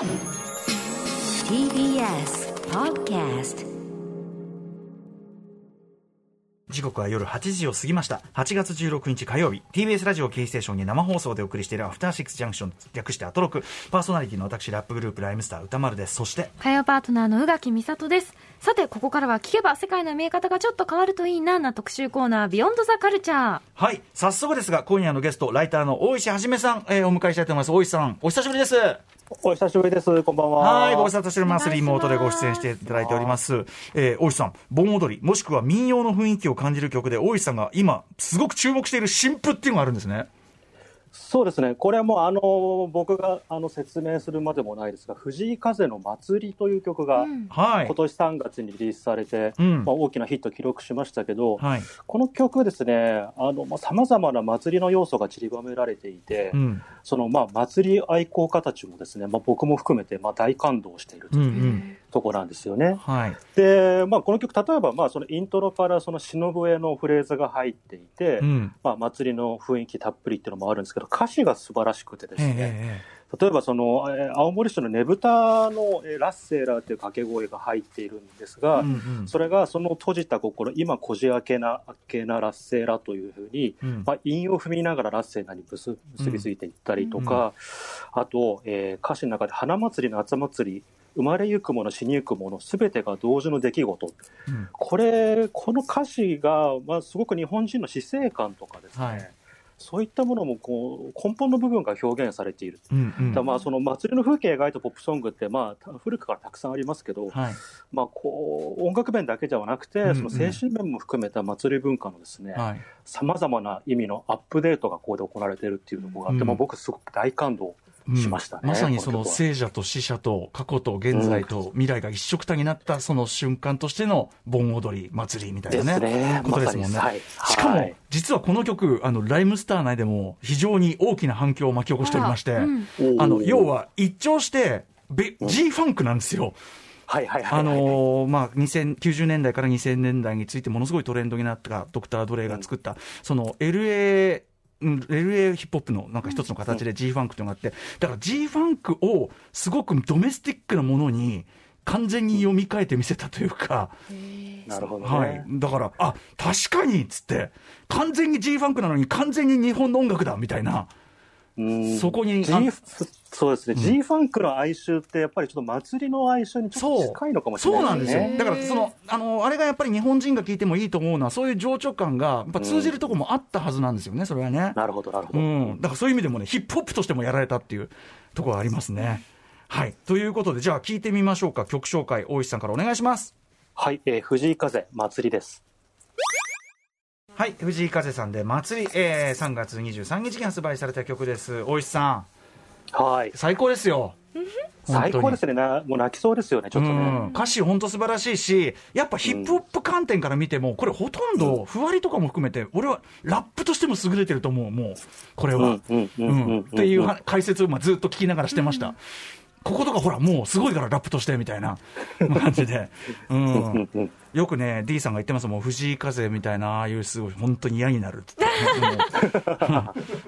TBS Podcast 時刻は夜8時を過ぎました。8月16日火曜日。TBS ラジオキーステーションに生放送でお送りしているアフターシックスジャンクション略してアトロク。パーソナリティの私ラップグループライムスター歌丸です。そして火曜パートナーの宇垣美里です。さて、ここからは聞けば世界の見え方がちょっと変わるといいなな特集コーナー、ビヨンドザカルチャー。はい。早速ですが今夜のゲストライターの大石はじめさん、えーお迎えしたいと思います。大石さんお久しぶりですお久しぶりです。こんばんは。はい、ご無沙汰しております。リモートでご出演していただいております。えー、大石さん、盆踊り、もしくは民謡の雰囲気を感じる曲で、大石さんが今、すごく注目している新譜っていうのがあるんですね。そうですね。これはもう、あの、僕があの説明するまでもないですが、藤井風の祭りという曲が、はい今。年3月にリリースされて、うんまあ、大きなヒットを記録しましたけど、はい。この曲ですね、あの、まあ、様々な祭りの要素が散りばめられていて、うん。その、まあ、祭り愛好家たちもですね、まあ、僕も含めて、まあ、大感動しているとうんう。いうんところなんですよね。はい。で、まあ、この曲、例えば、まあ、そのイントロからその忍笛のフレーズが入っていて、うん。まあ、祭りの雰囲気たっぷりっていうのもあるんですけど、歌詞が素晴らしくてですね、え例えばその、えー青森市のねぶたの、えーラッセーラーっていう掛け声が入っているんですが、うんうんそれがその閉じた心、今こじ開けな、開けなラッセーラというふうに、うんまあ、韻を踏みながらラッセーラに結結びついていったりとか、あと、えー歌詞の中で花祭り、夏祭り、生まれゆくもの、死にゆくもの、すべてが同時の出来事。うんこれ、この歌詞が、まあ、すごく日本人の死生観とかですね、はいそういったものもこう根本の部分が表現されている。うんうんだまあその祭りの風景を描いたポップソングってまあ古くからたくさんありますけど、はい。まあこう音楽面だけではなくて、うんその精神面も含めた祭り文化のですね、はい。さまざまな意味のアップデートがここで行われているっていうところがあって、うんまあ僕すごく大感動うんしましたね。まさにその聖者と死者と過去と現在と未来が一緒くたになったその瞬間としての盆踊り祭りみたいなねね。ことですもんね。ましかも、はい実はこの曲あのライムスター内でも非常に大きな反響を巻き起こしておりまして、うんあの要は一聴してべ G ファンクなんですよ。はいはいはいあはい、のーまあ、2090年代から2000年代についてものすごいトレンドになったドクター・ドレイが作った、その LA、うん LA ヒップホップのなんか一つの形で G ファンクというのがあって、だから G ファンクをすごくドメスティックなものに完全に読み替えてみせたというか、なるほどね。はい、だから、あ確かにっつって、完全に G ファンクなのに完全に日本の音楽だみたいな、うんそこにそうですね、G ファンクの哀愁って、やっぱりちょっと祭りの哀愁にちょっと近いのかもしれそうなですね。ないんですよ。だから、その、あの、あれがやっぱり日本人が聞いてもいいと思うのは、そういう情緒感が、やっぱ通じるとこもあったはずなんですよね、それはね。なるほど、なるほど。うん。だからそういう意味でもね、ヒップホップとしてもやられたっていうところがありますね。はい。ということで、じゃあ聞いてみましょうか。曲紹介、大石さんからお願いします。はい、えー藤井風、祭りです。はい。藤井風さんで、祭り、えー、3月23日に発売された曲です。大石さはいん、。最高ですよ。最高ですね。なもう泣きそうですよね、ちょっとね。うん、歌詞本当素晴らしいし、やっぱヒップホップ観点から見ても、これほとんど、ふわりとかも含めて、俺はラップとしても優れてると思う、もう、これは。っていうは解説をまあずっと聞きながらしてました。こことかほら、もうすごいからラップとしてみたいな感じで。うんよくね、D さんが言ってますもん、藤井風みたいな、ああいうすごい、本当に嫌になるっつって、も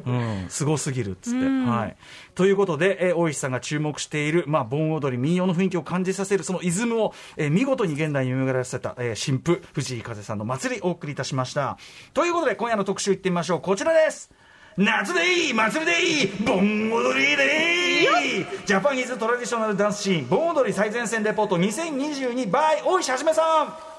ううん、すごすぎるっつって、はい。ということで、えー大石さんが注目している、まあ、盆踊り、民謡の雰囲気を感じさせる、そのイズムを、えー見事に現代に蘇らせた、えー新婦、藤井風さんの祭り、お送りいたしました。ということで、今夜の特集いってみましょう。こちらです。夏でいい祭りでいい盆踊りでいい。ジャパニーズトラディショナルダンスシーン盆踊り最前線レポート2022 by 大石はじめさん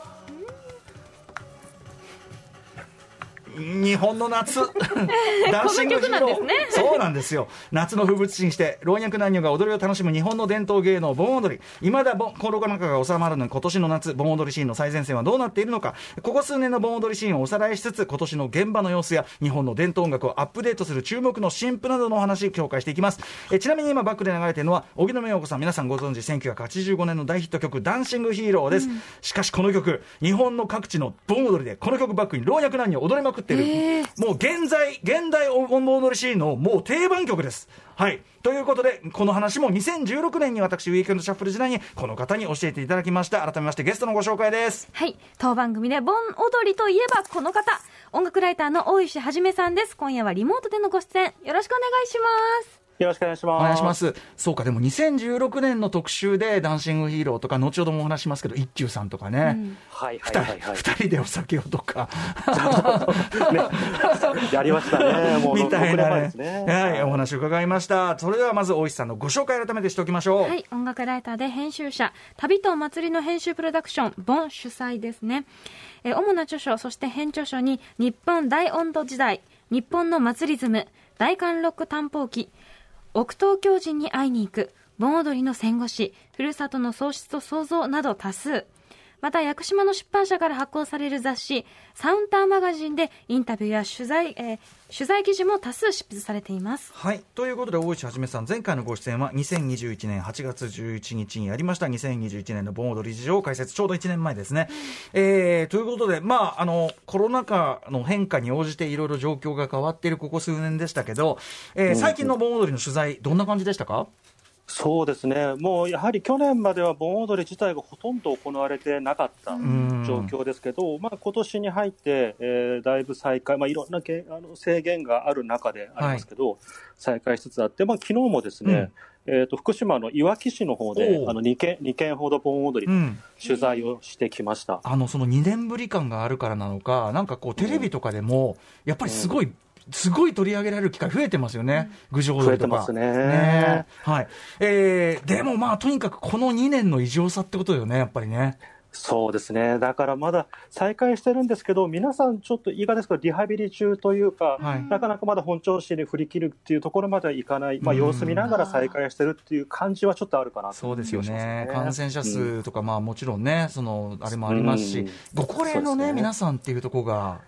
日本の夏。ダンシングヒーロこの曲なんですねそうなんですよ。夏の風物詩にして老若男女が踊りを楽しむ日本の伝統芸能盆踊り。いまだコロナ禍が収まらぬ今年の夏盆踊りシーンの最前線はどうなっているのか。ここ数年の盆踊りシーンをおさらいしつつ今年の現場の様子や日本の伝統音楽をアップデートする注目の新譜などのお話紹介していきます。えちなみに今バックで流れているのは荻野目洋子さん。皆さんご存知1985年の大ヒット曲「ダンシングヒーロー」です、しかしこの曲日本の各地の盆踊りでこの曲バックに老若男女踊りまくってる、もう現在現代盆踊りシーンのもう定番曲ですはいということでこの話も2016年に私ウィークエンドシャッフル時代にこの方に教えていただきました改めましてゲストのご紹介ですはい。当番組で盆踊りといえばこの方。音楽ライターの大石はじめさんです。今夜はリモートでのご出演。よろしくお願いします。よろしくお願いします。お願いしま。す。そうか、でも2016年の特集で、ダンシングヒーローとか、後ほどもお話しますけど、一休さんとかね、はいはい二、はいはい。人二人でお酒をとか、ね、やりましたね。もうみたい6年なねね。はい、お話伺いました。それではまず、大石さんのご紹介改めてしておきましょう。はい、音楽ライターで編集者、旅と祭りの編集プロダクション、ボン主催ですね。えー主な著書、そして編著書に、日本大温度時代、日本の祭りズム、大貫禄探訪記、奥東京人に会いに行く、盆踊りの戦後史、ふるさとの喪失と創造など多数。また、屋久島の出版社から発行される雑誌、サウンターマガジンでインタビューや取材、えー取材記事も多数執筆されています。はい。ということで、大石はじめさん、前回のご出演は2021年8月11日にやりました、2021年の盆踊り事情解説、ちょうど1年前ですね。えー、ということで、まあ、あの、コロナ禍の変化に応じていろいろ状況が変わっているここ数年でしたけど、えー最近の盆踊りの取材、どんな感じでしたか？そうですね、もうやはり去年までは盆踊り自体がほとんど行われてなかったん。状況ですけど、まあ今年に入って、えーだいぶ再開、まあ、いろんなけあの制限がある中でありますけど、再開しつつあって、まあ昨日もですね、えー、と福島のいわき市の方であの2件 ,2 件ほど盆踊り。取材をしてきました。あの、その2年ぶり感があるからなのか、なんかこう、テレビとかでも、やっぱりすごい、すごい取り上げられる機会増えてますよね。郡上踊りとか。増えてますね。はい。えー、でもまあ、とにかくこの2年の異常さってことよね、やっぱりね。そうですね、だからまだ再開してるんですけど、皆さん、ちょっと言い方ですけど、リハビリ中というか、はい。なかなかまだ本調子に振り切るっていうところまではいかない、まあ、うん。様子見ながら再開してるっていう感じはちょっとあるかなとそうですよね。感染者うん数とか、まあもちろんね、その、あれもありますしうん、ご高齢のね、ね。皆さんっていうところが、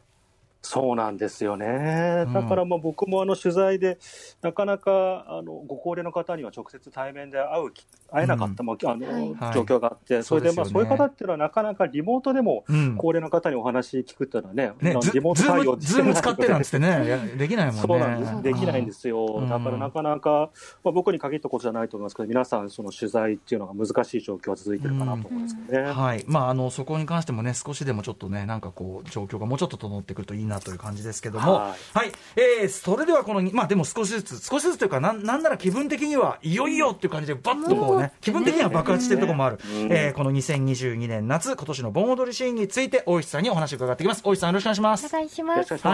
そうなんですよね、うん。だからまあ僕もあの取材で、なかなかあのご高齢の方には直接対面で会うき会えなかった、まああのはい。状況があって、それでまあそうういう方っていうのは、なかなかリモートでもうん。高齢の方にお話聞くっていうのはね、ね、ズリモート対応ズーム使ってなんつてってね、できないもんね。そうなんです、ねできないんですよ、うん。だからなかなか、まあ、僕に限ったことじゃないと思いますけど、皆さん、その取材っていうのが難しい状況は続いてるかなと思いますけどね。はい。まあ、あの、そこに関してもね、少しでもちょっとね、なんかこう、状況がもうちょっと整ってくるといいなという感じですけども、は。はいえー、それではこの、まあでも少しずつ、少しずつというか、なん、なんなら気分的には、いよいよっていう感じで、バッとこうね、気分的には爆発してるところもある。うんえー、この2022年夏、今年の盆踊りシーンについて、大石さんにお話を伺っていきます。大石さんよろしくお願いします。お願いしますよろしくお。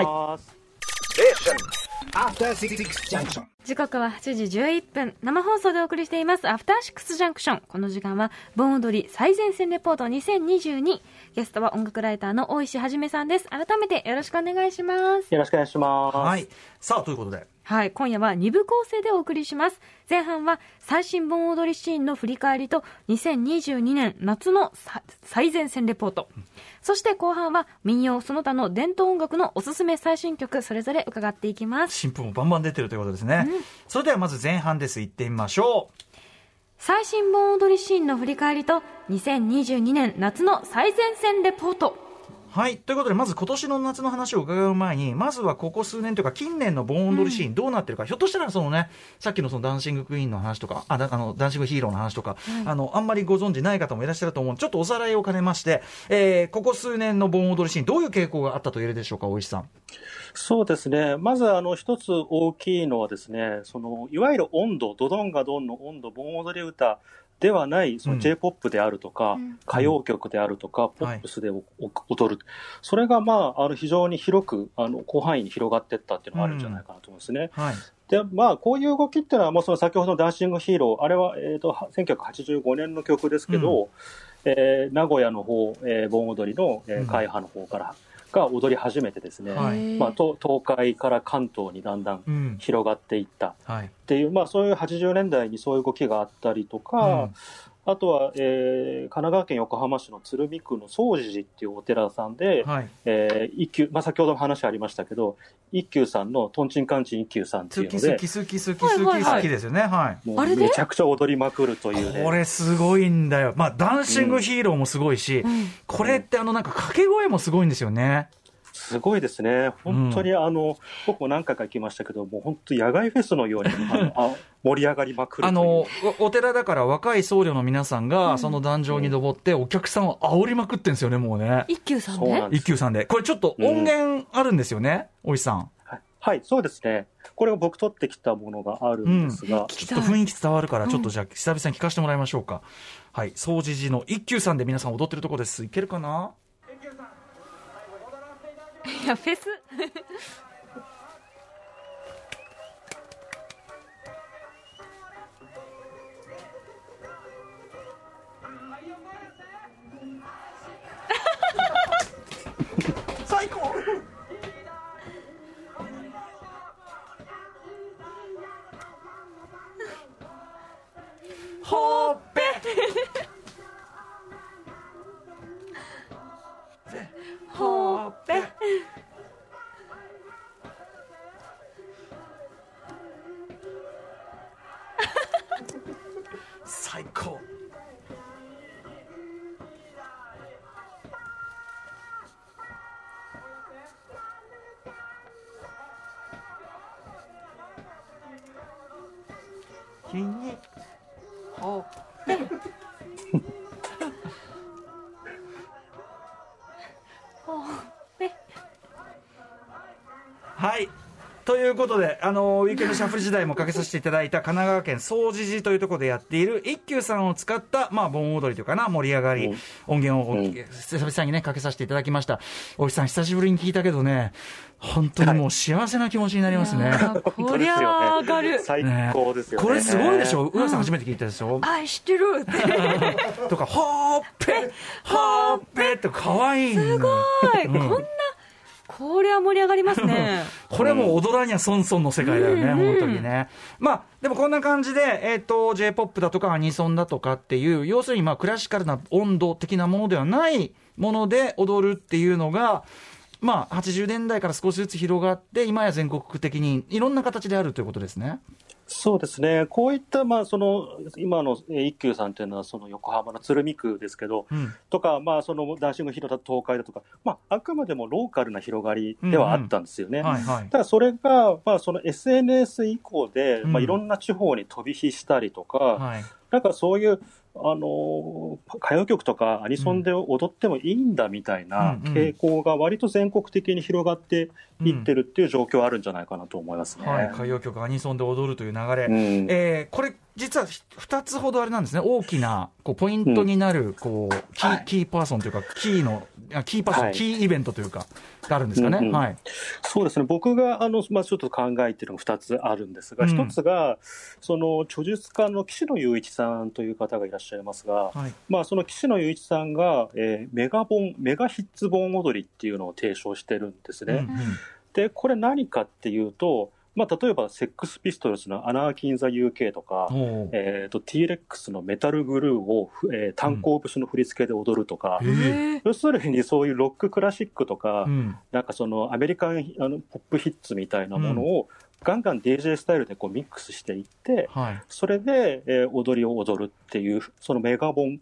願いし時刻は8時11分。生放送でお送りしています。アフターシックスジャンクション。この時間は盆踊り最前線レポート。2022ゲストは音楽ライターの大石はじめさんです。改めてよろしくお願いします。よろしくお願いします。はい。さあ、ということで、はい今夜は2部構成でお送りします前半は最新盆踊りシーンの振り返りと2022年夏のさ最前線レポートそして後半は民謡その他の伝統音楽のおすすめ最新曲それぞれ伺っていきます新婦もバンバン出てるということですね。それではまず前半です。行ってみましょう。最新盆踊りシーンの振り返りと2022年夏の最前線レポートはい。ということで、まず今年の夏の話を伺う前に、まずはここ数年というか、近年の盆踊りシーンどうなってるか、ひょっとしたらそのね、さっきのそのダンシングクイーンの話とか、あ、だあの、ダンシングヒーローの話とか、あの、あんまりご存知ない方もいらっしゃると思うのでちょっとおさらいを兼ねまして、えー、ここ数年の盆踊りシーン、どういう傾向があったと言えるでしょうか、大石さん。そうですね。まず、あの、一つ大きいのはですね、その、いわゆる温度、ドドンガドンの温度、盆踊り歌ではない、そうん。の J-POP であるとか、うん。歌謡曲であるとか、ポはい。ップスでおお踊る。それが、まあ、あの、非常に広く、あの、広範囲に広がっていったっていうのがあるんじゃないかなと思うんですね。はい。で、まあ、こういう動きっていうのは、もうその先ほどのダンシングヒーロー、あれは、えっ、と、1985年の曲ですけど、えー名古屋の方、えー盆踊りの、えうん。ー会派の方から、が踊り始めてですね、はいまあ、と東海から関東にだんだんうん。広がっていったっはい。ていう、まあ、そういう80年代にそういう動きがあったりとか、うんあとは、えー神奈川県横浜市の鶴見区の総持寺っていうお寺さんで、はい。えー一休、まあ、先ほども話ありましたけど、一休さんのとんちんかんちん一休さんっていうので好き好き、好き好き好き好きですよね。はい。もうあれで？めちゃくちゃ踊りまくるというね。これすごいんだよ。まあ、ダンシングヒーローもすごいし、これってあのなんか掛け声もすごいんですよね。すごいですね。本当にあの、僕も何回か行きましたけど、もう本当野外フェスのようにあのあ盛り上がりまくる。あの、おお寺だから若い僧侶の皆さんが、その壇上に登って、お客さんを煽りまくってんですよね、もうね。一休さんで？一休さんで。これちょっと音源あるんですよね、おいさん。はい、そうですね。これが僕取ってきたものがあるんですが、ちょっと雰囲気伝わるから、ちょっとじゃあ、久々に聞かせてもらいましょうか。はい。総持寺の一休さんで皆さん踊ってるとこです。いけるかな？いや、フェス。はい。ということで、あのウィークエンドシャッフル時代もかけさせていただいた神奈川県総持寺というところでやっている一休さんを使った、まあ、盆踊りというかな、盛り上がり、うん音源を、うん久々にね、かけさせていただきました。おじさん、久しぶりに聞いたけどね、本当にもう幸せな気持ちになりますね。いやーこりゃあ上がる。最ね高ですよね。これすごいでしょ、浦さん初めて聞いたでしょ、あ、知ってるって。とか、ほーっぺ、ほーっぺって可愛いすごい。こんな、これは盛り上がりますね。これもう踊らにゃそんそんの世界だよね、うんうん本当にね。まあ、でもこんな感じで、えっ、と、J-POP だとかアニソンだとかっていう、要するにまあクラシカルな温度的なものではないもので踊るっていうのが、まあ、80年代から少しずつ広がって、今や全国的にいろんな形であるということですね。そうですね、こういった、まあ、その今のえー一休さんというのは、その横浜の鶴見区ですけど、うん。とか、まあ、そのダンシングヒーローだと東海だとか、まあ、あくまでもローカルな広がりではあったんですよね。ただそれが、まあ、その SNS 以降で、うんまあ、いろんな地方に飛び火したりとか、はい。なんかそういう、あの歌謡曲とかアニソンで踊ってもいいんだみたいな傾向が割と全国的に広がっていってるっていう状況はあるんじゃないかなと思いますね。はい。歌謡曲、アニソンで踊るという流れ。うんえーこれ、実は2つほどあれなんですね、大きなこうポイントになる、こうキーはいキーパーソンというか、キーの、あキーパーソン、はいキーイベントというか、があるんですかね。うんうんはい。そうですね、僕があの、まあ、ちょっと考えているのが2つあるんですが、うん1つが、その著述家の岸野雄一さんという方がいらっしゃいますが、はい。まあ、その岸野雄一さんが、えーメガ本、メガヒッツ本踊りっていうのを提唱してるんですね。うんうんで、これ何かっていうと、まあ、例えば、セックスピストルズのアナーキン・ザ・ UK とか、えー、と T-REX のメタルグルーを、えー炭鉱節の振り付けで踊るとか、えーへー。要するにそういうロッククラシックとか、うん。なんかそのアメリカンあのポップヒッツみたいなものを、ガンガン DJ スタイルでこうミックスしていって、はい。それで、えー踊りを踊るっていう、そのメガボン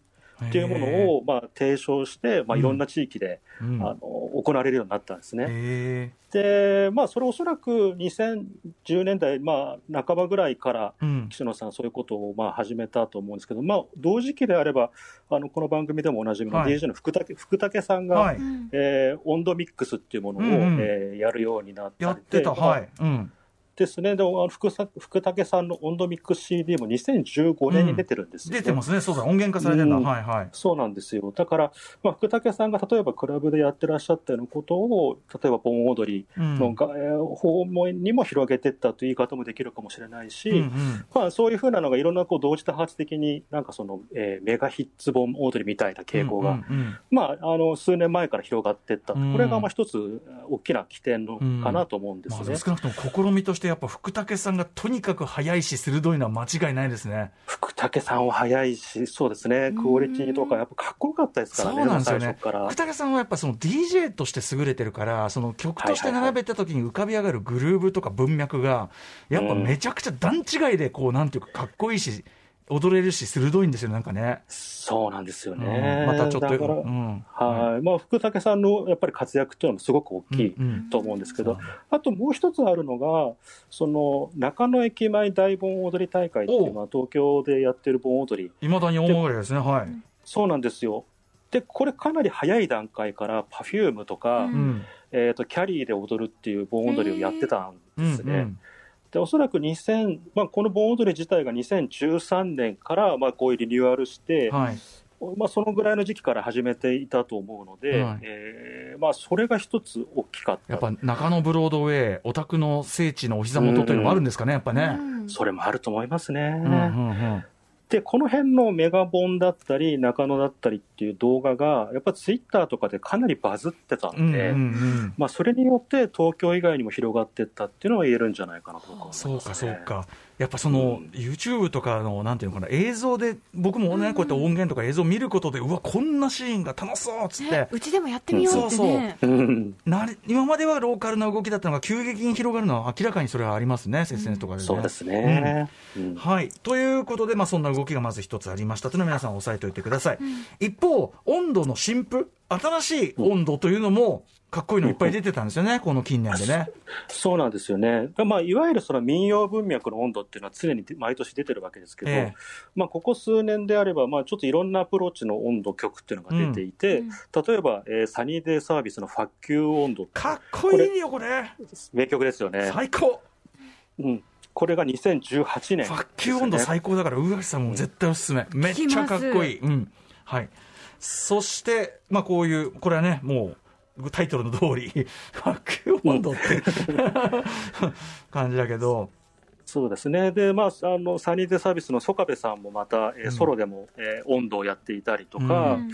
っていうものを、まあ、提唱して、まあ、うんいろんな地域で、えー、うんあの行われるようになったんですね。えで、まあ、それおそらく2010年代、まあ、半ばぐらいから。岸野さん、そういうことをまあ始めたと思うんですけど、まあ、同時期であれば、あのこの番組でもおなじみのはい DJ の福武,、福武さんが、はい。うんえー温度ミックスっていうものを、うんうんえーやるようになったりやってた、はい。うん。ですね、で福さ福武さんの温度ミックス CD も2015年に出てるんですよ、ね出てますね、そうだ、音源化されてるんだ。うんはいはい。そうなんですよ。だから、まあ、福武さんが例えばクラブでやってらっしゃったようなことを、例えば盆踊りうん。のが、えー方面にも広げていったという言い方もできるかもしれないし、うんうんまあ、そういうふうなのがいろんなこう同時多発的になんかその、えーメガヒッツ盆踊りみたいな傾向が、うんうんまあ、あの数年前から広がっていった、うんこれがまあ一つ大きな起点のかなと思うんでますあ、ね。少なくとも試みとして、やっぱ福武さんがとにかく速いし、鋭いのは間違いないですね。福武さんは早いし、そうですね、クオリティとか、やっぱかっこよかったですからね、そうなんですよね。福武さんはやっぱその DJ として優れてるから、その曲として並べた時に浮かび上がるグルーブとか文脈が、やっぱめちゃくちゃ段違いで、こう、なんていうか、かっこいいし、踊れるし、鋭いんですよ、なんかね。そうなんですようんね。またちょっと、うん。はい。まあ、福武さんのやっぱり活躍っていうのもすごく大きいうんうんと思うんですけど、あともう一つあるのが、その中野駅前大盆踊り大会っていうのは東京でやってる盆踊り、いまだに大盛りですね、はい。そうなんですよ。で、これかなり早い段階から Perfume とか、うんうん。えっ、と、キャリーで踊るっていう盆踊りをやってたんですね。うんうんでおそらく2000、まあ、この盆踊り自体が2013年からまあこういうリニューアルして、はい。まあ、そのぐらいの時期から始めていたと思うので、はいえーまあ、それが一つ大きかったやっぱ中野ブロードウェイ、オタクの聖地のお膝元というのもあるんですかね、やっぱね。うんそれもあると思いますね。うんうんうんで、この辺のメガボンだったり、中野だったりっていう動画が、やっぱツイッターとかでかなりバズってたうんんで、うんうんまあ、それによって東京以外にも広がっていったっていうのは言えるんじゃないかなと僕は思います、ね。そうか、そうか。やっぱその、うん YouTube とかの、なんていうのかな、映像で、僕もね、こうやって音源とか映像を見ることで、うわ、こんなシーンが楽しそうっつってね、うちでもやってみようってね。うんなれ今まではローカルな動きだったのが急激に広がるのは明らかにそれはありますね、SNS とかでね。そうですね。うんはい。ということで、まあ、そんな動きがまず一つありましたというのを皆さん押さえておいてください。一方、温度の新譜、新しい温度というのも、かっこいいのいっぱい出てたんですよね、この近年でね。そうなんですよね。まあ、いわゆるその民謡文脈の温度っていうのは常に毎年出てるわけですけど、ええまあ、ここ数年であれば、まあ、ちょっといろんなアプローチの温度曲っていうのが出ていて、うん例えば、えーサニーデイサービスのファッキュー温度かっこいいよ、これ。名曲ですよね。最高。うん。これが2018年、 FUCK YOU 音頭最高だから、上橋さんも絶対おすすめ。めっちゃかっこいい。うん。はい。そして、まあこういう、これはね、もう、タイトルの通り、 FUCK YOU 音頭って、感じだけど、そうですね。で、まあ、あの、サニーデイサービスの曽我部さんもまた、えーうん。ソロでも、えー音頭をやっていたりとか、うん。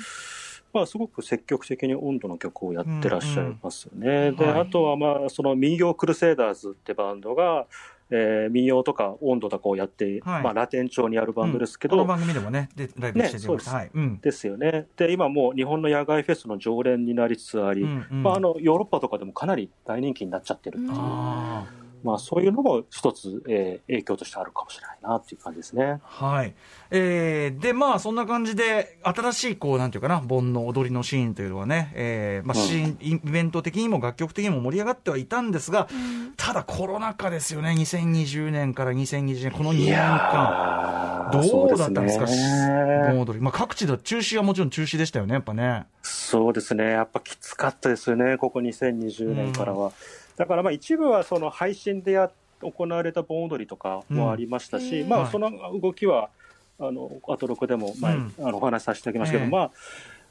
まあ、すごく積極的に音頭の曲をやってらっしゃいますよね。で、ん。はい。あとは、まあ、その民謡クルセイダーズってバンドが、えー民謡とか温度とかをやって、はい。まあ、ラテン調にあるバンドですけど、うん。この番組でもね、でライブしてねそうです。はい。うん。ですよね。で、今もう日本の野外フェスの常連になりつつあり、うんうん。まあ、あの、ヨーロッパとかでもかなり大人気になっちゃってるっていう、あまあ、そういうのも一つ、えー影響としてあるかもしれないなっていう感じですね。あ。はい。えー、で、まあ、そんな感じで、新しい、こう、なんていうかな、盆の踊りのシーンというのはね、えー、まあ、シーン、イベント的にも楽曲的にも盛り上がってはいたんですが、ただコロナ禍ですよね、2020年から2020年、この2年間。どうだったんですか、盆踊り。まあ、各地で中止はもちろん中止でしたよね、やっぱね。そうですね、やっぱきつかったですよね、ここ2020年からは。だからまあ一部はその配信でや行われた盆踊りとかもありましたし、うん。はいまあその動きは、あの、アトロクでも前、うん。あのお話しさせていただきましたけど、ええ。まあ、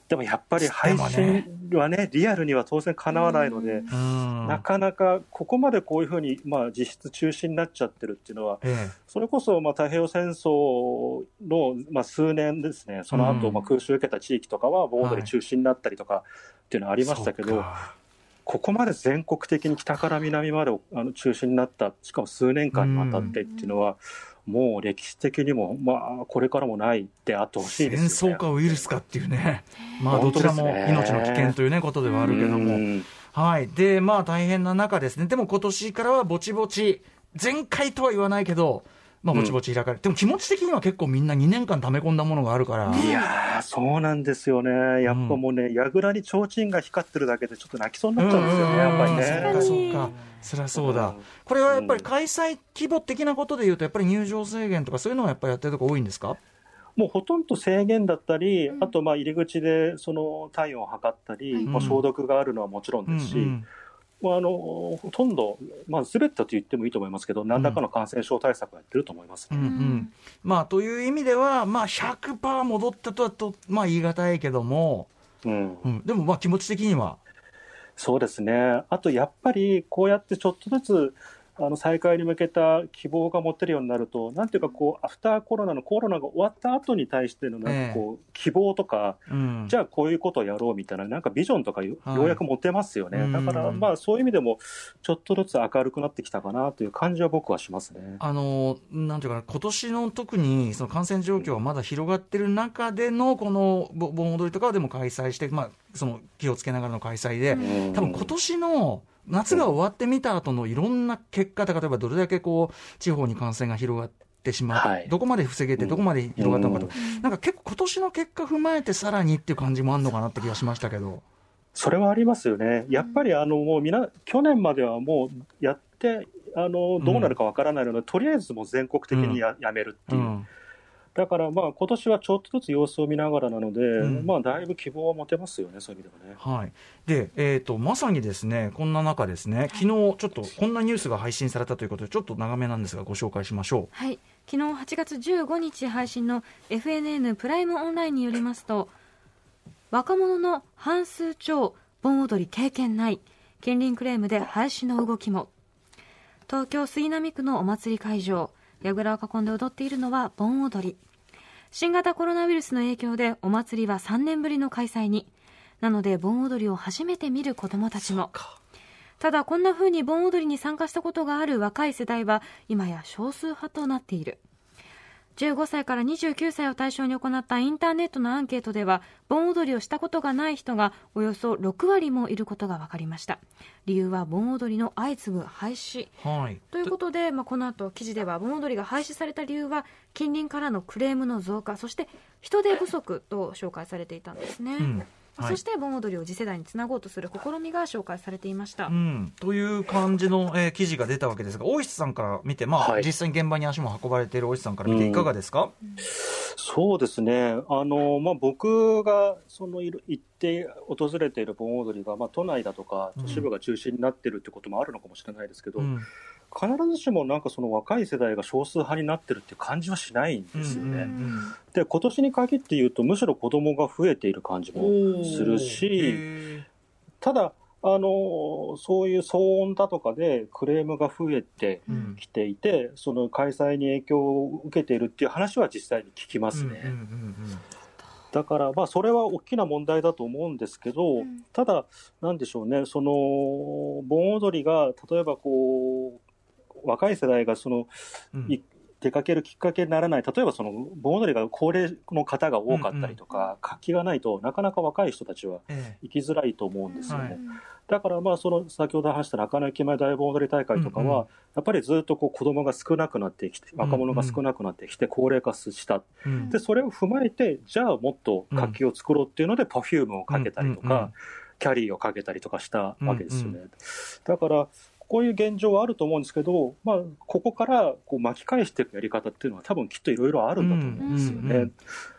でもやっぱり配信はね、リアルには当然かなわないので、うん。なかなかここまでこういうふうに、まあ、実質中止になっちゃってるっていうのは、えそれこそまあ太平洋戦争のまあ数年ですね、その後うん。まあ空襲を受けた地域とかは盆踊り中止になったりとかっていうのはあえりましたけど、そうかここまで全国的に北から南まであの中止になった、しかも数年間にわたってっていうのは、もう歴史的にも、まあ、これからもないであってほしい戦ですよね。争かウイルスかっていうね、まあ、どちらも命の危険というね、ことではあるけどうも。んはい。で、まあ、大変な中ですね。でも今年からはぼちぼち、前回とは言わないけど、まあ、ぼちぼち開かれ、でも気持ち的には結構みんな2年間溜め込んだものがあるから。いやー、そうなんですよね。やっぱもうね、櫓に提灯が光ってるだけでちょっと泣きそうになっちゃうんですよね、やっぱりうんそうか、ね。そうか。そりゃそうだうん。これはやっぱり開催規模的なことで言うと、やっぱり入場制限とかそういうのはやっぱりやってるとこ多いんですか？もうほとんど制限だったり、うんあとまあ入り口でその体温を測ったり、はいまあ、消毒があるのはもちろんですし、うんうんまあ、あのほとんど、まあ、全てと言ってもいいと思いますけど、何らかの感染症対策をやってると思います。ね。うんうん。まあ、という意味では、まあ、100%戻ったとはと、まあ、言い難いけども、うん。うん、でもまあ気持ち的には、そうですね。あとやっぱりこうやってちょっとずつあの再開に向けた希望が持てるようになると、なんていうかこう、アフターコロナのコロナが終わった後に対してのなんかこう、希望とか、うん、じゃあこういうことをやろうみたいな、なんかビジョンとかよ,、うやく持てますよね。うん。だからまあそういう意味でも、ちょっとずつ明るくなってきたかなという感じは僕はしますね。あのなんていうかな、今年の特にその感染状況がまだ広がってる中での、このぼ盆踊りとかでも開催して、まあ、その気をつけながらの開催で、うん。多分今年の夏が終わってみた後のいろんな結果とか、例えばどれだけこう地方に感染が広がってしまう、はい。どこまで防げて、うん。どこまで広がったのかと、うん。なんか結構、今年の結果踏まえて、さらにっていう感じもあるのかなって気がしましたけど。それはありますよね。やっぱりあのもうみな去年まではもうやってあのどうなるかわからないので、とりあえずもう全国的にや,、やめるっていう。うんだからまあ今年はちょっとずつ様子を見ながらなので、うん。まあだいぶ希望は持てますよね、そういう意味ではね。はい、で、えーと、まさにですね、こんな中ですね、昨日ちょっとこんなニュースが配信されたということで、ちょっと長めなんですが、ご紹介しましょはい、昨日8月15日配信の FNN プライムオンラインによりますと若者の半数超盆踊り経験ない近隣クレームで廃止の動きも。東京杉並区のお祭り会場櫓を囲んで踊っているのは盆踊り新型コロナウイルスの影響でお祭りは3年ぶりの開催に。なので盆踊りを初めて見る子どもたちも。ただこんな風に盆踊りに参加したことがある若い世代は今や少数派となっている15歳から29歳を対象に行ったインターネットのアンケートでは盆踊りをしたことがない人がおよそ6割もいることが分かりました。理由は盆踊りの相次ぐ廃止。う。はい、ということで、まあ、この後記事では盆踊りが廃止された理由は近隣からのクレームの増加そして人手不足と紹介されていたんですね、うんはい。そして盆踊りを次世代につなごうとする試みが紹介されていました、うん、という感じの、えー記事が出たわけですが、大石さんから見て、まあはい。実際に現場に足も運ばれている大石さんから見て、いかがですか、そうですね、あのまあ、僕がそのいる行って訪れている盆踊りが、まあ、都内だとか都市部が中心になってるってこともあるのかもしれないですけど、うん必ずしもなんかその若い世代が少数派になってるっていう感じはしないんですよね。うんで今年に限って言うとむしろ子供が増えている感じもするしへただあのそういう騒音だとかでクレームが増えてきていてその開催に影響を受けているっていう話は実際に聞きますね。うんうんうん。だから、まあ、それは大きな問題だと思うんですけど、うん。ただ、なんでしょうね、その盆踊りが例えばこう、若い世代がその、うん。い出かけるきっかけにならない、例えばその盆踊りが高齢の方が多かったりとか、活気がないとなかなか若い人たちはえ行きづらいと思うんですよね。はい。だから、まあ、その先ほど話した中野駅前大盆踊り大会とかは、うんうんやっぱりずっとこう子供が少なくなってきて、若者が少なくなってきて、高齢化した。えうん。で、それを踏まえて、じゃあもっと活気を作ろうっていうので、パフュームをかけたりとか、うんうんうんキャリーをかけたりとかしたわけですよね。だから、こういう現状はあると思うんですけど、まあ、ここからこう巻き返していくやり方っていうのは多分きっといろいろあるんだと思うんですよね。うんうんうん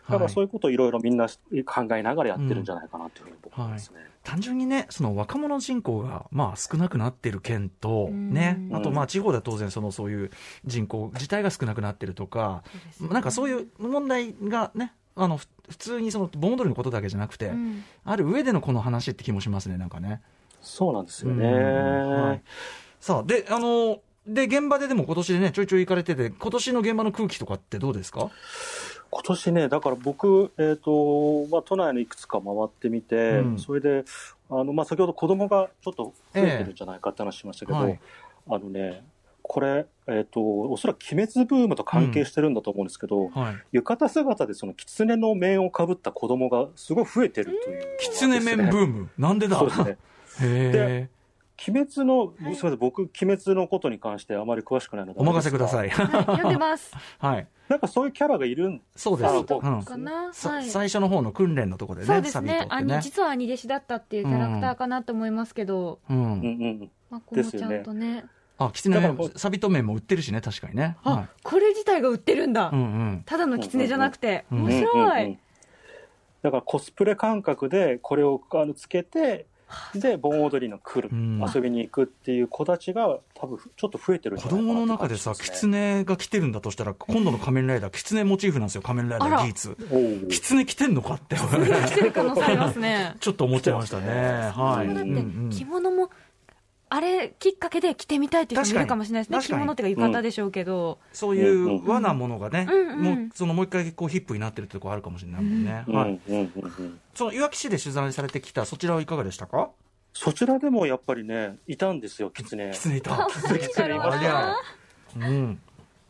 だからそうはいいうことをいろいろみんな考えながらやってるんじゃないかなというふうに僕は思いますね。単純にね、その若者人口がまあ少なくなってる県と、ねう、んあとまあ地方では当然そのそういう人口自体が少なくなってるとか、ねなんかそういう問題がね、あのふ普通にその盆踊りのことだけじゃなくて、うんある上でのこの話って気もしますね、なんかね。そうなんですよね。うんはいさあ、で、あの、で、現場ででも今年でね、ちょいちょい行かれてて、今年の現場の空気とかってどうですか？今年ね、だから僕、えっ、と、まあ、都内のいくつか回ってみて、うんそれで、あの、まあ、先ほど子供がちょっと増えてるんじゃないかって話しましたけど、はいあのね、これ、えっ、と、おそらく鬼滅ブームと関係してるんだと思うんですけど、はい。浴衣姿でその狐の面をかぶった子供がすごい増えてるという、狐面ブーム？なんでだ？そうですね。へえ。鬼滅の、すみません、僕、鬼滅のことに関してあまり詳しくないので。お任せください。い。はい、読んでます。はい。なんかそういうキャラがいるんそうです。あうんかな？さはい。最初の方の訓練のところでね、そうですね。ね。兄実は兄弟子だったっていうキャラクターかなと思いますけど、う。うんうんん。まあ、ここもちゃんとね。あ、キツネだからこうサビト麺も売ってるしね、確かにね。あ、はこれ自体が売ってるんだ。い。うんうん。ただのキツネじゃなくて、うんうん面白い。うんうんうんだからコスプレ感覚でこれをあのつけて、で、盆踊りの来る、うん遊びに行くっていう子たちが多分ちょっと増えてるんじ子ゃないかな供の中でさ、ってキツ感じしますねネが来てるんだとしたら、今度の仮面ライダー、キツネモチーフなんですよ、仮面ライダーギーツ。おうキツネ来てんのかって。来てる可能性ありますね。ちょっと思っちゃいましたね。はい。だってうんうん着物もあれきっかけで着てみたいっていう人もいるかもしれないですね着物っていうか浴衣でしょうけど、そういう和なものがね、うんうんもうそのもう一回こうヒップになってるってとこあるかもしれないもんね。はい。うんうんうんうんそのいわき市で取材されてきたそちらはいかがでしたか？そちらでもやっぱりね、いたんですよ、キツネキ。ツネいた。キツネいましたありゃうん。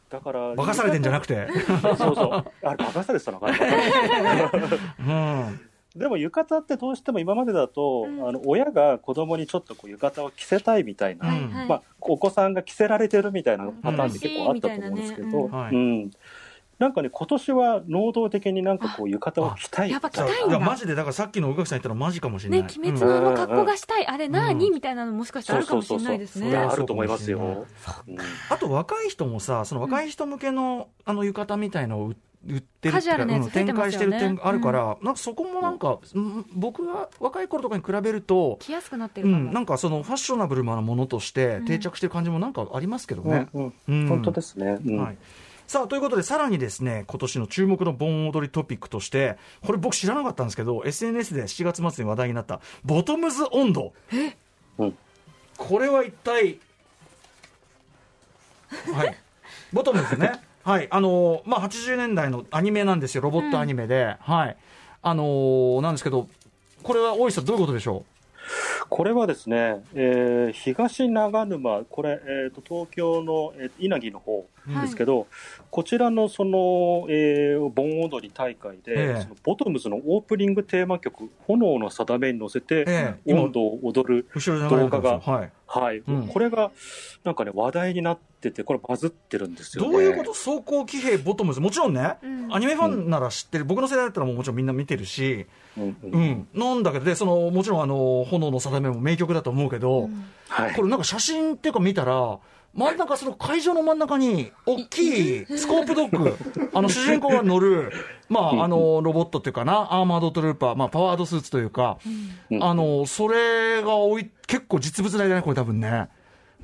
だから、化かされてんじゃなくて。そうそう。あれ、化かされてたのかな？うん。でも浴衣ってどうしても今までだと、うん。あの親が子供にちょっとこう浴衣を着せたいみたいな、うんはい。まあ、お子さんが着せられてるみたいなパターンって結構あったと思うんですけど、なんかね、今年は能動的になんかこう浴衣を着たい。やっぱ着たいんだ。マジでだからさっきの宇垣さん言ったのマジかもしれない。ね鬼滅のあの格好がしたい、あれ何、うん。みたいなのもしかしたらあるかもしれないですね。いやあそうると思いますよ。うん。あと若い人もさ、その若い人向けの、あの浴衣みたいのを売売ってるカジュアルなやつうん増えて展開してる点があるから、なんかそこもなんか、うん僕が若い頃とかに比べると、着やすくなってるかも、うん、なんかそのファッショナブルなものとして定着してる感じもなんかありますけどね。うんうん。本当ですね。うん。はい。さあということで、さらにですね今年の注目の盆踊りトピックとして、これ、僕知らなかったんですけど、SNS で7月末に話題になった、ボトムズ温度、うん。これは一体、はい、ボトムズね、はいあのーまあ、80年代のアニメなんですよ、ロボットアニメで、はい。あのーなんですけど、これは大石さん、どういうことでしょこれはですね、えー東長沼、これ、えー、と東京の、えー稲城の方ですけど、こちらのその、えー盆踊り大会で、ええ。そのボトムズのオープニングテーマ曲、炎の定めに乗せて、え温度を踊る、動画はい、はい。うん。これがなんかね、話題になってて、これ、バズってるんですよね。どういうこと？走行騎兵ボトムズ。もちろんね、うん。アニメファンなら知ってる、僕の世代だったらもうもちろんみんな見てるし、うん。うん。うん、なんだけどでそのもちろんあの炎の定めも名曲だと思うけど、はい。これなんか写真っていうか見たら真ん中その会場の真ん中に大きいスコープドッグ あの主人公が乗るまああのロボットっていうかなアーマードトルーパー、まあ、パワードスーツというか、うん。あのそれがおい結構実物大だねこれ多分ね。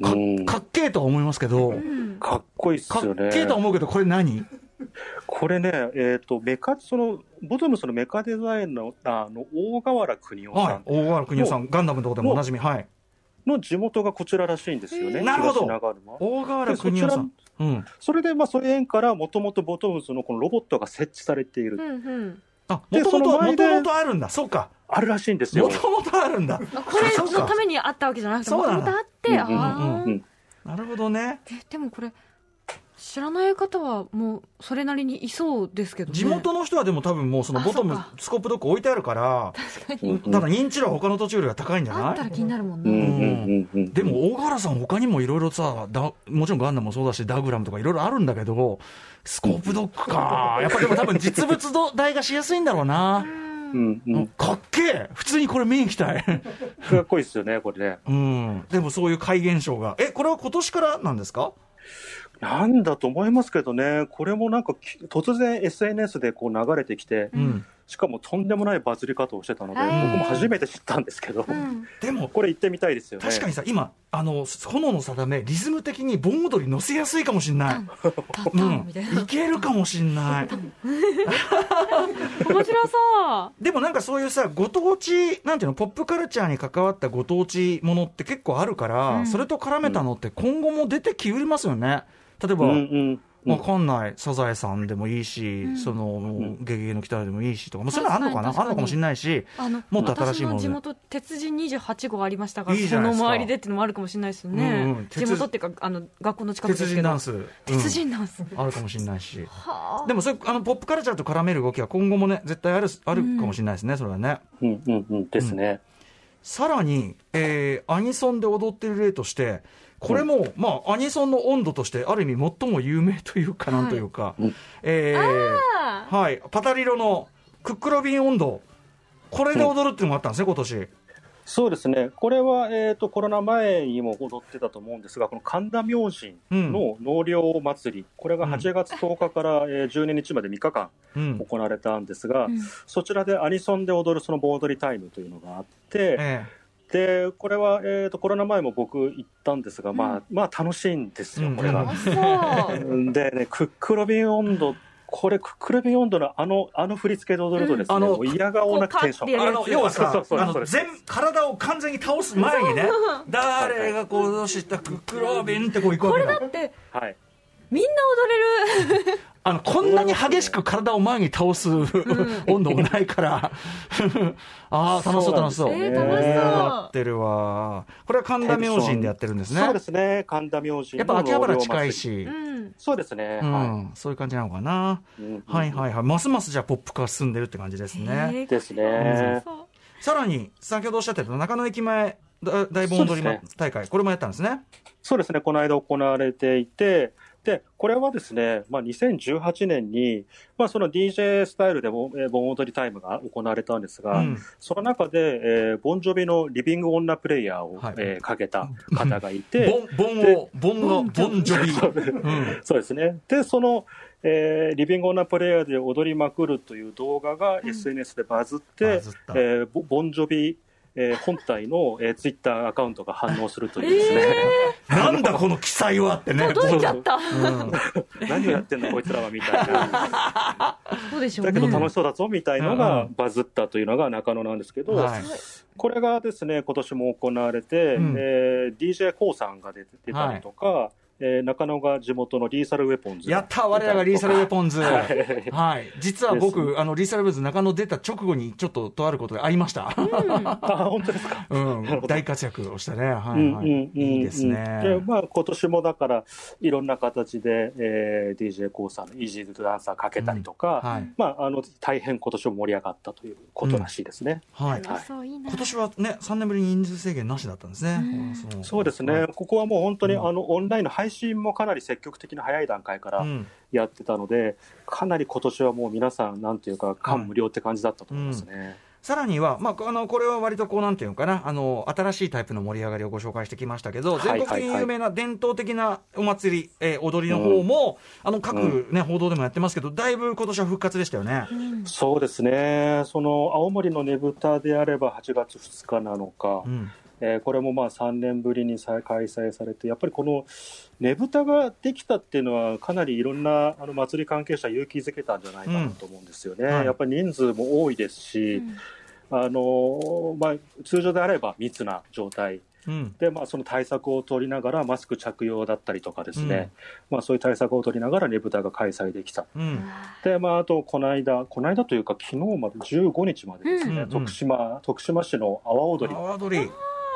かうん。かっけえとは思いますけど、かっこいいっすかっよね。けえとは思うけどこれ何？これね、えっ、と、メカ、その、ボトムスのメカデザインの、あの、大河原邦夫さはいん大川邦夫さんガンダムのとこでもおなじみはい。の地元がこちららしいんですよね。なるほど。大河原邦夫さん。うん。それで、まあ、それ縁から、もともとボトムズのこのロボットが設置されている、うんうん。あ、でもともと、もともとあるんだ。そうか。あるらしいんですよ。も。ともとあるんだ。あこれのためにあったわけじゃなくてもともとあって、うんうんあー。うん。なるほどね。えでもこれ知らない方はもうそれなりにいそうですけどね地元の人はでも多分もうそのボトムスコープドッグ置いてあるから、確かにただ認知度は他の土地よりは高いんじゃない？あったら気になるもんね、うんうんうんうんでも大河原さん他にもいろいろさ、だもちろんガンダムもそうだし、ダグラムとかいろいろあるんだけど、スコープドッグか。やっぱでも多分実物の代がしやすいんだろうな。うんうんかっけえ普通にこれ見に行きたい。かっこいいですよね、これね。うん。でもそういう怪現象が。え、これは今年からなんですか？なんだと思いますけどね、これもなんかき突然 SNS でこう流れてきて、うん。しかもとんでもないバズり方をしてたので、僕も初めて知ったんですけど、うんでも、これ行ってみたいですよね。確かにさ、今、あの、炎の定め、リズム的に盆踊り乗せやすいかもしれない。いけるかもしれない。面白そうでもなんかそういうさ、ご当地、なんていうの、ポップカルチャーに関わったご当地ものって結構あるから、うんそれと絡めたのって今後も出てきうりますよね。例えば、うんうんわかんない、サザエさんでもいいし、ん。その、ん。ゲゲゲの鬼太郎でもいいしとか、まあ、そういうのあるのかな？あるのかもしれないし、あのもっと新しいもので。私の地元鉄人28号ありましたからいいその周りでっていうのもあるかもしれないですよね、うんうん鉄地元っていうかあの学校の近くですけど。鉄人ダンス。うん。鉄人ダンス、あるかもしれないし。はあ。でもそういうあのポップカルチャーと絡める動きは今後もね、絶対あるあるかもしれないですね、それはね。うんうんうん。ですね。さらに、えーアニソンで踊ってる例として、これも、まあ、アニソンの温度として、ある意味最も有名というか、なんというか、うんえーはい、パタリロのクックロビン温度、これで踊るっていうのもあったんですね、今年。そうですね、これは、えー、とコロナ前にも踊ってたと思うんですが、この神田明神の納涼祭り、これが8月10日から、えー12日まで3日間うん。行われたんですが、うん。そちらでアニソンで踊るその盆踊りタイムというのがあって、えでこれは、えー、とコロナ前も僕行ったんですが、まあまあ楽しいんですよ、うん。これが。う。でね、クックロビン温度、これ、クックロビン温度のあのあの振り付けで踊るとですね、うん。あのもう嫌顔なくテンション。あの要はさそうそうそうあの全体を完全に倒す前にね、誰がこうしたクックロビンってこういくわこけだ。れだってはい。みんな踊れる あのこんなに激しく体を前に倒す温度もないから、ああ、楽しそう、楽しそう。えー楽しそうやってるわ。これは神田明神でやってるんですね。そうですね、神田明神やっぱ秋葉原近いし、うんそうですね、うはん、そういう感じなのかな。い。うんはいはいはい。ますますじゃあポップ化進んでるって感じですね。えーですね。そうさらに、先ほどおっしゃってた中野駅前だ大盆踊り大会、これもやったんですね。そうですね、この間行われていて、で、これはですね、まあ、2018年に、まあ、その DJ スタイルでボンえー盆踊りタイムが行われたんですが、うん。その中で、えーボンジョビのリビング女プレイヤーを、はい。えーかけた方がいて、ボン、ボンを、ボンの、ボンジョビ。うん。そうですね。で、その、えーリビングオナプレイヤーで踊りまくるという動画が SNS でバズって、バズった。えーボボンジョビ、えー本体の、えー、ツイッターアカウントが反応するというですね、なんだこの記載はってね。届いちゃった。うん。何をやってんのこいつらはみたいな、そうでしょうね。だけど楽しそうだぞみたいのうん。がバズったというのが中野なんですけど、はい。これがですね、今年も行われて、うん。えー d j k o さんが出て出たりとか、えー中野が地元のリーサルウェポンズ。やった我らがリーサルウェポンズ。ははいい。実はで僕、あの、リーサルウェポンズ中野出た直後にちょっととあることで会いました。あ、本当ですか？うん。大活躍をしたね。はいはい。いいですでね。まあ、今年もだから、いろんな形で、えー、DJ コーさんのイージードダンサーかけたりとか、うんはいまあ、あの大変今年も盛り上がったということらしいですね。はい。今。年はね、3年ぶりに人数制限なしだったんですね。んそうですね、ここはもう本当に、うんあのオンラインの配信もかなり積極的な早い段階からうん。やってたので、かなり今年はもう皆さん、なんていうか、感無量って感じだったと思いますね。さらには、まあ、あの、これは割とこう、なんていうのかな、あの、新しいタイプの盛り上がりをご紹介してきましたけど、はい全国的に有名な伝統的なお祭り、えー踊りの方も、あの、各ね、報道でもやってますけど、だいぶ今年は復活でしたよね。そうですね、その青森のねぶたであれば8月2日なのか、うん。えーこれもまあ3年ぶりに再開催されて、やっぱりこのねぶたができたっていうのは、かなりいろんなあの祭り関係者、勇気づけたんじゃないかなと思うんですよね、うんはいやっぱり人数も多いですし、あのーまあ、通常であれば密な状態。うん。でまあ、その対策を取りながら、マスク着用だったりとかですね、まあ、そういう対策を取りながらねぶたが開催できた。うん。で、まあ、あと、この間、この間というか、昨日まで15日までですね、うん徳島、徳島市の阿波踊り阿波踊り。うん。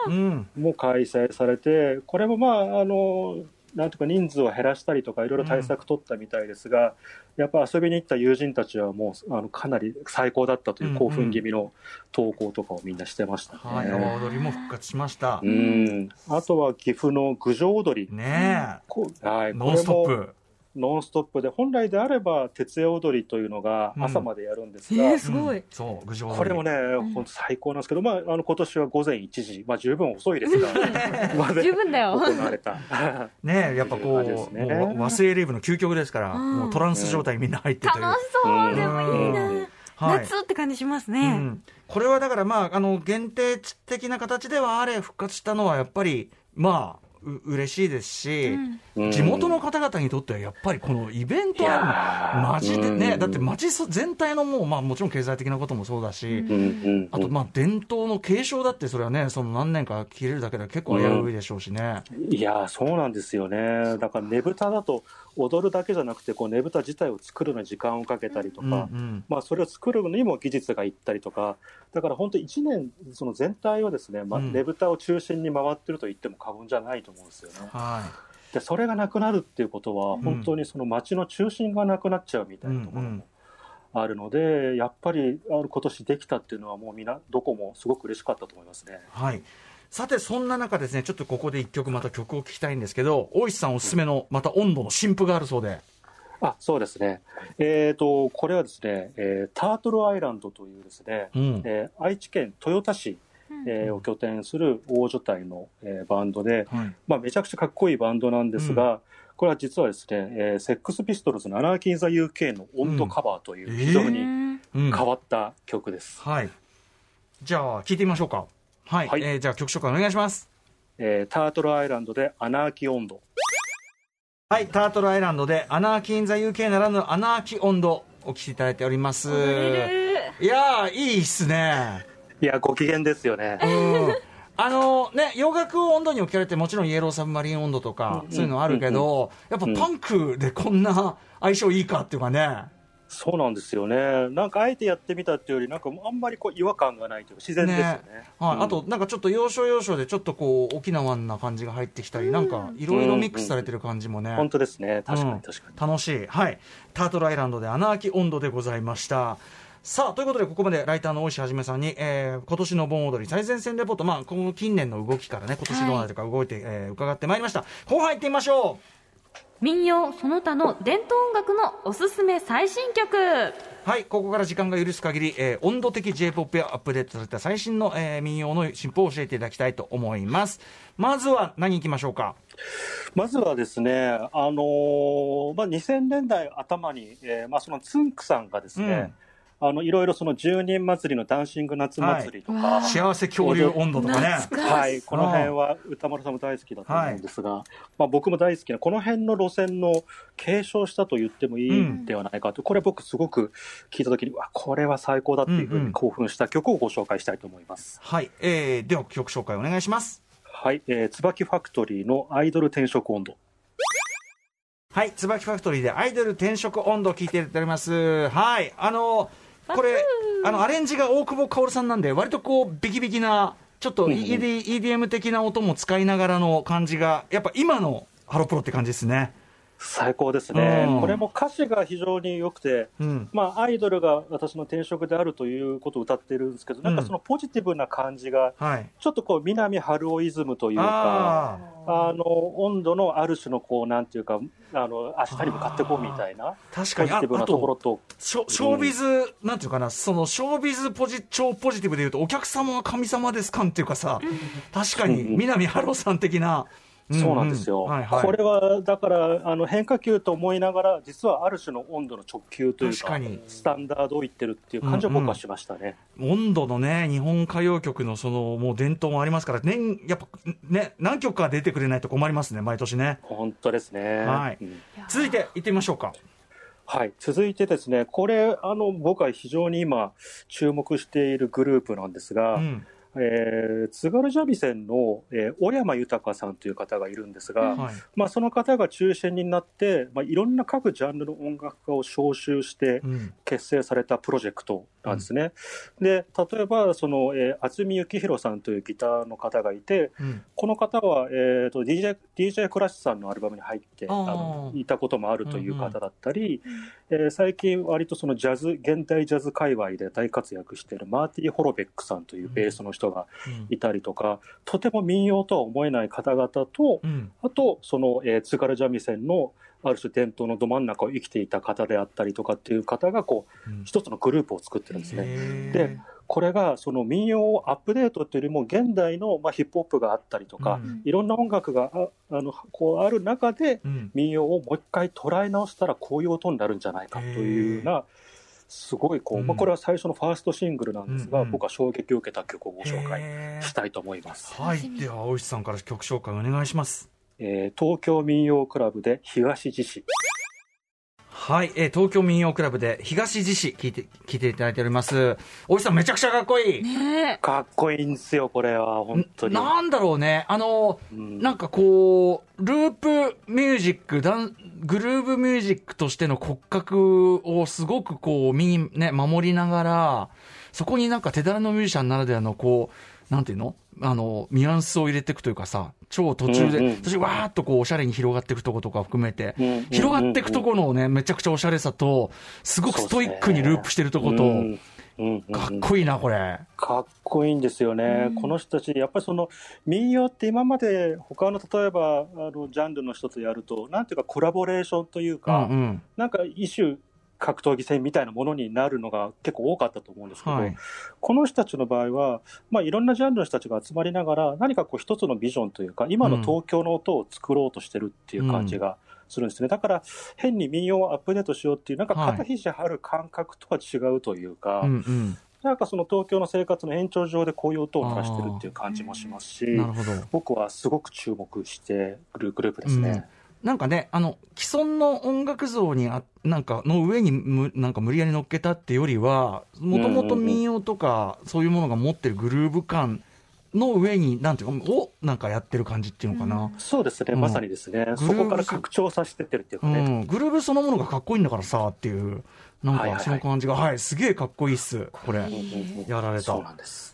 も開催されて、これもまあ、あの、なんとか人数を減らしたりとか、いろいろ対策取ったみたいですが、やっぱ遊びに行った友人たちはもう、あの、かなり最高だったという興奮気味の投稿とかをみんなしてましたね。はい。踊りも復活しましたう。ん。あとは岐阜の郡上踊り。ねこはい、え。ノンストップ。ノンストップで、本来であれば、徹夜踊りというのがうん朝までやるんですが、えー、すごい。うんそう、これもね、本当最高なんですけど、まあ、あの今年は午前1時、まあ、十分遅いですが、十分だよ。行われた。ねえ、やっぱこう、ですねもう和製レイブの究極ですから、うんもうトランス状態にみんな入ってという。楽しそう。でもいいな。はい夏って感じしますうね。ん、これはだから、まあ、あの限定的な形ではあれ、復活したのはやっぱり、まあ、う嬉しいですし、うん。地元の方々にとってはやっぱりこのイベントあるの、ー。マジでね、うん。だって町全体のもう、まあ、もちろん経済的なこともそうだし、うん。うんあと、まあ、伝統の継承だって、それはね、その何年か切れるだけで結構危ういでしょうしね。いやーそうなんですよね、だからねぶただと踊るだけじゃなくて、こうねぶた自体を作るのに時間をかけたりとうんうか、ん。まあ、それを作るのにも技術がいったりとか、だから本当、1年、その全体をですね、まあ、うん。ねぶたを中心に回ってると言っても過言じゃないと思うんですよね。はでそれがなくなるっていうことは、ん。本当にその街の中心がなくなっちゃうみたいなところうんうん。もあるので、やっぱりあの今年できたっていうのは、もうみんな、どこもすごく嬉しかったと思いますね。い、はいさて、そんな中ですね、ちょっとここで一曲、また曲を聴きたいんですけど、大石さんおすすめの、また温度の新譜があるそうで。あそうですね、えー、とこれはですね、えータートルアイランドというですね、うんえー愛知県豊田市、えーを拠点する大所帯の、えーバンドで、はいまあ、めちゃくちゃかっこいいバンドなんですが、これは実はですね、えーセックスピストルズのアナーキー・ザ・ UK の温度カバーといううん非常にうんうん変わった曲です。はい。じゃあ、聞いてみましょうか。はい。はいえーじゃあ、曲紹介お願いします。えータートルアイランドでアナーキー音頭。はい。タートルアイランドで、 Anarchy in the UK ならぬ、アナーキー音頭、お聞きいただいております。いやー、いいっすね。いや、ご機嫌ですよね。うん。あのね、洋楽を音頭に置き換えて、もちろんイエローサブマリン音頭とか、そういうのあるけど、やっぱパンクでこんな相性いいかっていうかね。そうなんですよね。なんかあえてやってみたっていうより、なんかあんまりこう違和感がないというか自然ですよね。はい、うんあと、なんかちょっと要所要所でちょっとこう沖縄な感じが入ってきたり、なんかいろいろミックスされてる感じもね、本当ですね。確かうんに確かに。楽しい、はい、タートルアイランドで穴あき温度でございました。さあということで、ここまでライターの大石はじめさんに、えー今年の盆踊り最前線レポート、まあ、この近年の動きからね、今年どうなるか動いて、えー伺ってまいりました。後半行ってみましょう。民謡その他の伝統音楽のおすすめ最新曲はい、ここから時間が許す限り、えー温度的 J-POP やアップデートされた最新の、えー民謡の進歩を教えていただきたいと思います。まずは何行きましょうか？まずはですね、あのーまあ、2000年代頭に、えーまあ、そのつんくさんがですね、あのいろいろその十人祭りのダンシング夏祭りとか、はい。幸せ恐竜温度とかね。はい、この辺は歌丸さんも大好きだと思うんですが、まあ、僕も大好きな、この辺の路線の継承したと言ってもいいんではないかと、これ僕すごく聞いたときに、うわ、これは最高だっていうふううんうんに興奮した曲をご紹介したいと思います。はい、えー、では曲紹介お願いします。はい、えー、椿ファクトリーのアイドル転職温度。はい、椿ファクトリーでアイドル転職温度を聞いていただいております。はい、あのこれ、あの、アレンジが大久保薫さんなんで、割とこう、ビキビキな、ちょっと ED EDM 的な音も使いながらの感じが、やっぱ今のハロプロって感じですね。最高ですね、うん。これも歌詞が非常に良くて、うん。まあ、アイドルが私の転職であるということを歌ってるんですけど、なんかそのポジティブな感じが、はい。ちょっとこう、南春夫イズムというか、ああの温度のある種のこう、なんていうか、あの明日に向かっていこうみたいな、あ、確かに、あポジティブなあところと、ショショービズ、なんていうかな、そのショービズポジ超ポジティブでいうと、お客様は神様ですかんっていうかさ、確かに、うんうん。南春夫さん的な、そうなんですよ、はいはい。これはだからあの変化球と思いながら、実はある種の温度の直球というか、確かに。スタンダードを言ってるっていう感じは僕はしましたね。温度のね、日本歌謡曲のその、もう伝統もありますから、年、やっぱね、何曲か出てくれないと困りますね、毎年ね。本当ですね、はい。うん。続いて、行ってみましょうか。はい、続いてですね、これあの、僕は非常に今、注目しているグループなんですが、うん。えー津軽三味線の、えー小山豊さんという方がいるんですが、はい。まあ、その方が中心になって、まあ、いろんな各ジャンルの音楽家を招集してうん。結成されたプロジェクトなんですね。で例えばその、えー渥美幸宏さんというギターの方がいてうん。この方は、えー、と DJ, DJ クラッシュさんのアルバムに入ってあのいたこともあるという方だったり、えー最近割とそのジャズ現代ジャズ界隈で大活躍しているマーティ・ホロベックさんというベースの人がうんいたりとか、とても民謡とは思えない方々と、うん。あと、その、えー津軽三味線の、ある種伝統のど真ん中を生きていた方であったりとかっていう方が、こう、うん一つのグループを作ってるんですね。で、これが、その民謡をアップデートっていうよりも、現代の、まあ、ヒップホップがあったりとか、うんいろんな音楽がああのこうある中で、うん。民謡をもう一回捉え直したら、こういう音になるんじゃないかというような、すごいこう、まあ、うんこれは最初のファーストシングルなんですが、うんうん僕は衝撃を受けた曲をご紹介したいと思います。はい。では、大石さんから曲紹介お願いします。えー東京民謡クラブで東地市。はい、えー東京民謡クラブで東地市聞いて、聞いていただいております。大石さんめちゃくちゃかっこいい。ねかっこいいんですよ、これは、本当に。なんだろうね、あの、うんなんかこう、ループミュージック、ダングルーブミュージックとしての骨格をすごくこう、身にね、守りながら、そこになんか手だれのミュージシャンならではのこう、なんていうの？あの、ニュアンスを入れていくというかさ、超途中で、うんうんわーっとこう、おしゃれに広がっていくとことか含めて、うんうんうん広がっていくところのね、めちゃくちゃおしゃれさと、すごくストイックにループしてるとこと、うんうんうんかっこいいな、これ。かっこいいんですよね、この人たち、やっぱりその民謡って今まで他の例えばあのジャンルの人とやると、なんていうかコラボレーションといううんか、うん。なんか一種格闘技戦みたいなものになるのが結構多かったと思うんですけど、はい。この人たちの場合は、まあ、いろんなジャンルの人たちが集まりながら、何かこう一つのビジョンというか、今の東京の音を作ろうとしてるっていう感じがするんですね。だから、変に民謡をアップデートしようっていう、なんかはい肩肘張る感覚とは違うというか、うんうん。なんかその東京の生活の延長上でこういう音を鳴らしてるっていう感じもしますし。僕はすごく注目してくるグループですね。なんかね、あの、既存の音楽像にあ、なんか、の上にむ、なんか無理やり乗っけたってよりは、もともと民謡とか、そういうものが持ってるグルーヴ感の上に、なんていうか、を、なんかやってる感じっていうのかな。そうですね、うんまさにですね、そこから拡張させてってるっていううかね。ん。グルーヴそのものがかっこいいんだからさ、っていう、なんか、その感じが、はい、すげえかっこいいっす、これ。やられた。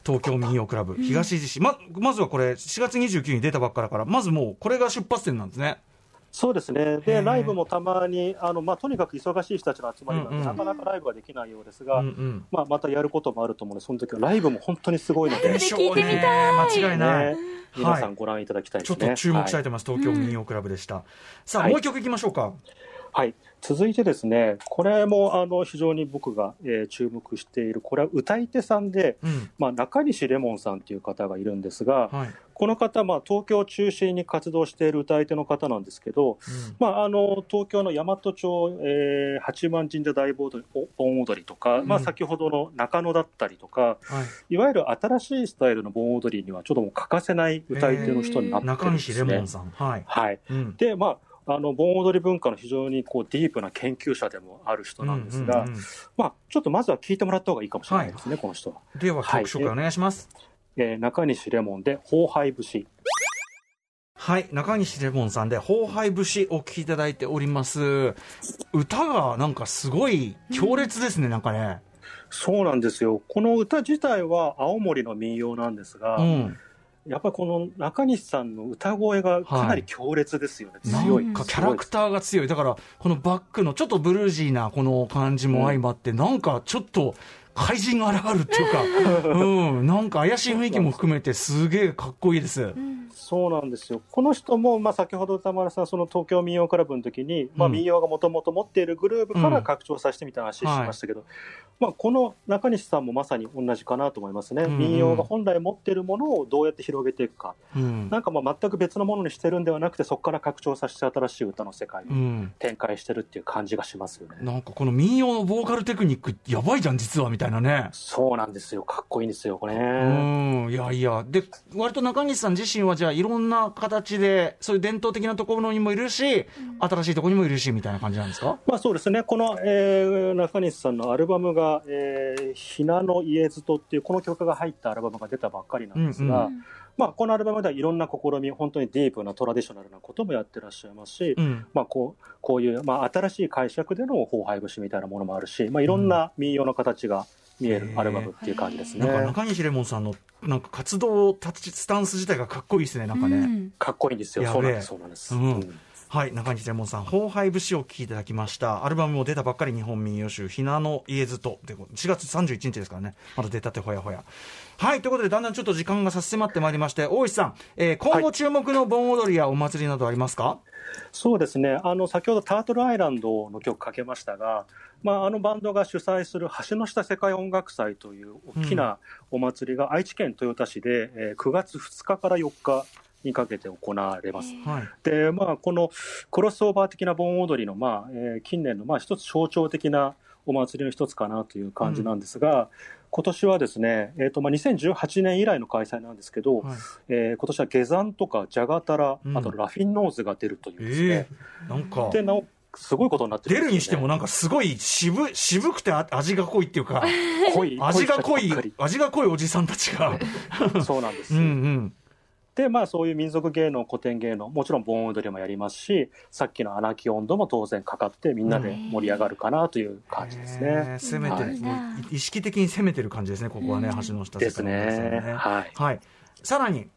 東京民謡クラブ、東地市。ま、まずはこれ、4月29日に出たばっかだから、まずもう、これが出発点なんですね。そうですね、へでーライブもたまに、あのまあ、とにかく忙しい人たちの集まりなので、うんうんなかなかライブはできないようですが、うんうんまあ、またやることもあると思うので、その時はライブも本当にすごいので、で聞いてみたい間違いない。ね皆さんご覧いただきたいですね。ちょっと注目したいはいと思います、東京民謡クラブでした。さあ、はいもう一曲いきましょうか。はい、続いてですね、これもあの非常に僕が、えー注目している、これは歌い手さんで、うん。まあ、中西レモンさんという方がいるんですが、はい。この方、まあ、東京を中心に活動している歌い手の方なんですけど、まあ、あの東京の大和町、えー八幡神社大盆踊り盆踊りとか、うんまあ、先ほどの中野だったりとか、はい。いわゆる新しいスタイルの盆踊りにはちょっともう欠かせない歌い手の人になってる中んですね。西レモンさん。はい。はい、うん。で、まあ、あの盆踊り文化の非常にこうディープな研究者でもある人なんですが、うんうんうんまあ、ちょっとまずは聞いてもらった方がいいかもしれないですね、この人は。では、曲紹介お願いします。えー中西レモンで、荒廃節。はい、中西レモンさんで、荒廃節お聴きいただいております。歌がなんかすごい強烈ですね、なんかね。そうなんですよ。この歌自体は青森の民謡なんですが、うん。やっぱりこの中西さんの歌声がかなり強烈ですよね。な強い。んかキャラクターが強い。だから、このバックのちょっとブルージーなこの感じも相まって、なんかちょっと怪人が現るっていうか、うん、なんか怪しい雰囲気も含めてすげえかっこいいです。そうなんですよ。この人も、まあ、先ほど歌丸さん、その東京民謡クラブの時に、まあ、うん民謡がもともと持っているグループから拡張させてみた話しましたけど、まあ、この中西さんもまさに同じかなと思いますね。うんうん民謡が本来持っているものをどうやって広げていくか。うん。なんかまあ全く別のものにしてるんではなくて、そこから拡張させて新しい歌の世界にうん。展開してるっていう感じがしますよね。なんかこの民謡のボーカルテクニックやばいじゃん、実は、みたいなね。そうなんですよ。かっこいいんですよ、これうね。ん、いやいや、で、割と中西さん自身は、じゃあ、いろんな形で、そういう伝統的なところにもいるし、新しいところにもいるし、みたいな感じなんですか？まあそうですね、この、えー中西さんのアルバムが、えー、ひなの家ずとっていう、この曲が入ったアルバムが出たばっかりなんですが、うんまあ、このアルバムではいろんな試み、本当にディープなトラディショナルなこともやってらっしゃいますし、うん。まあ、こうこういう、まあ、新しい解釈での荒廃節みたいなものもあるし、まあ、いろんな民謡の形が見えるアルバムっていう感じですね。なんか中西レモンさんの、なんか活動立ち、スタンス自体がかっこいいですね、なんかね。うんかっこいいんですよ。そうなんです、そうなんです。うんうんはい、中西レモンさん、荒廃節をお聴きいただきました。アルバムも出たばっかり日本民謡集、ひなの家ずと。で、4月31日ですからね。まだ出たてほやほや。はい、ということで、だんだんちょっと時間が差し迫ってまいりまして、大石さん、えー今後注目の盆踊りやお祭りなどありますか、そうですね、あの先ほどタートルアイランドの曲かけましたが、まあ、あのバンドが主催する橋の下世界音楽祭という大きなお祭りが愛知県豊田市で、えー9月2日から4日にかけて行われます。はい。で、まあ、このクロスオーバー的な盆踊りの、まあえー近年の、まあ、一つ象徴的なお祭りの一つかなという感じなんですが、今年はですね、えーとまあ、2018年以来の開催なんですけど、はい。えー今年は下山とかジャガタラ、うん。あとラフィンノーズが出るというですね、ええなんか、でなおすごいことになってる出んですよね。るにしてもなんかすごい渋渋くてあ味が濃いっていうか、濃い味が濃い味が濃いおじさんたちが。り そうなんです、うんうん。でまあそういう民族芸能古典芸能もちろん盆踊りもやりますしさっきの穴木温度も当然かかってみんなで盛り上がるかなという感じですへねー。攻めてる、はい。意識的に攻めてる感じですね、ここはね、橋の下ですね。はい。はい。さらに、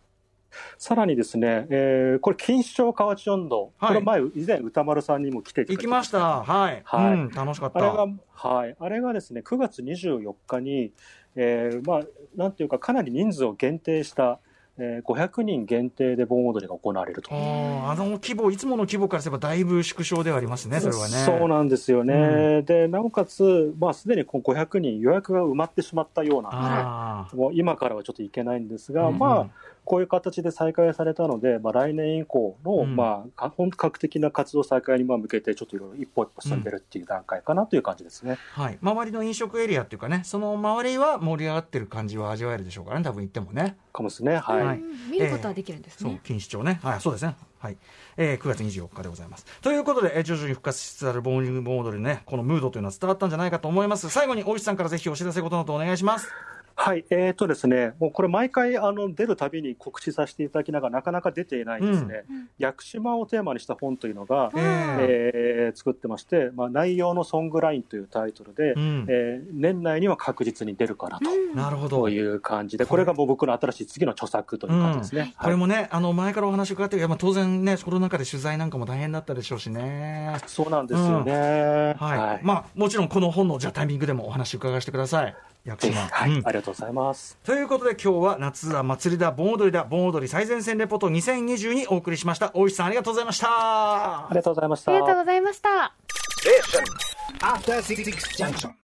さらにですね、えーこれ錦糸町河内温度、はい。これ前以前歌丸さんにも来ていたきました。はい。はい。うん、楽しかった。あれが、はい、あれがですね、9月24日に、えーまあ、なんていうか、かなり人数を限定した、えー500人限定で盆踊りが行われると。あの規模、いつもの規模からすればだいぶ縮小ではありますね、それはね。そうなんですよね。で、なおかつ、まあ、すでにこの500人予約が埋まってしまったようなもう今からはちょっといけないんですが、うんうんまあ、こういう形で再開されたので、まあ、来年以降の、うんまあか、本格的な活動再開にまあ向けて、ちょっといろいろ一歩一歩進んでるっていう段階かなという感じですね。あはい。周りの飲食エリアっていうかね、その周りは盛り上がってる感じは味わえるでしょうからね、多分行ってもね。かもですね。はい。はいうん見ることはできるんですそうね、。錦糸町ね。はい、そうですね。はい。えー9月24日でございます。ということで、えー徐々に復活しつつあるボーリング盆踊りね、このムードというのは伝わったんじゃないかと思います。最後に大石さんからぜひお知らせことなどお願いします。はい、えーとですね、もうこれ、毎回あの出るたびに告知させていただきながら、なかなか出ていないですね、屋久島をテーマにした本というのが、えええー作ってまして、まあ、内容のソングラインというタイトルで、うん。えー年内には確実に出るかなと。なるほど。という感じで、これ。がもう僕の新しい次の著作という感じですね。はい。これもね、あの前からお話伺ってるいやまあ当然ね、コロナ禍で取材なんかも大変だったでしょうしね。そうなんですよね。はい、はい。まあ、もちろんこの本のじゃあタイミングでもお話伺わせてください。屋島。はい、うんありがとうございます。ということで今日は夏だ祭りだ盆踊りだ盆踊り最前線レポート2020お送りしました大石さんありがとうございましたありがとうございました。ありがとうございました。After Six Junction.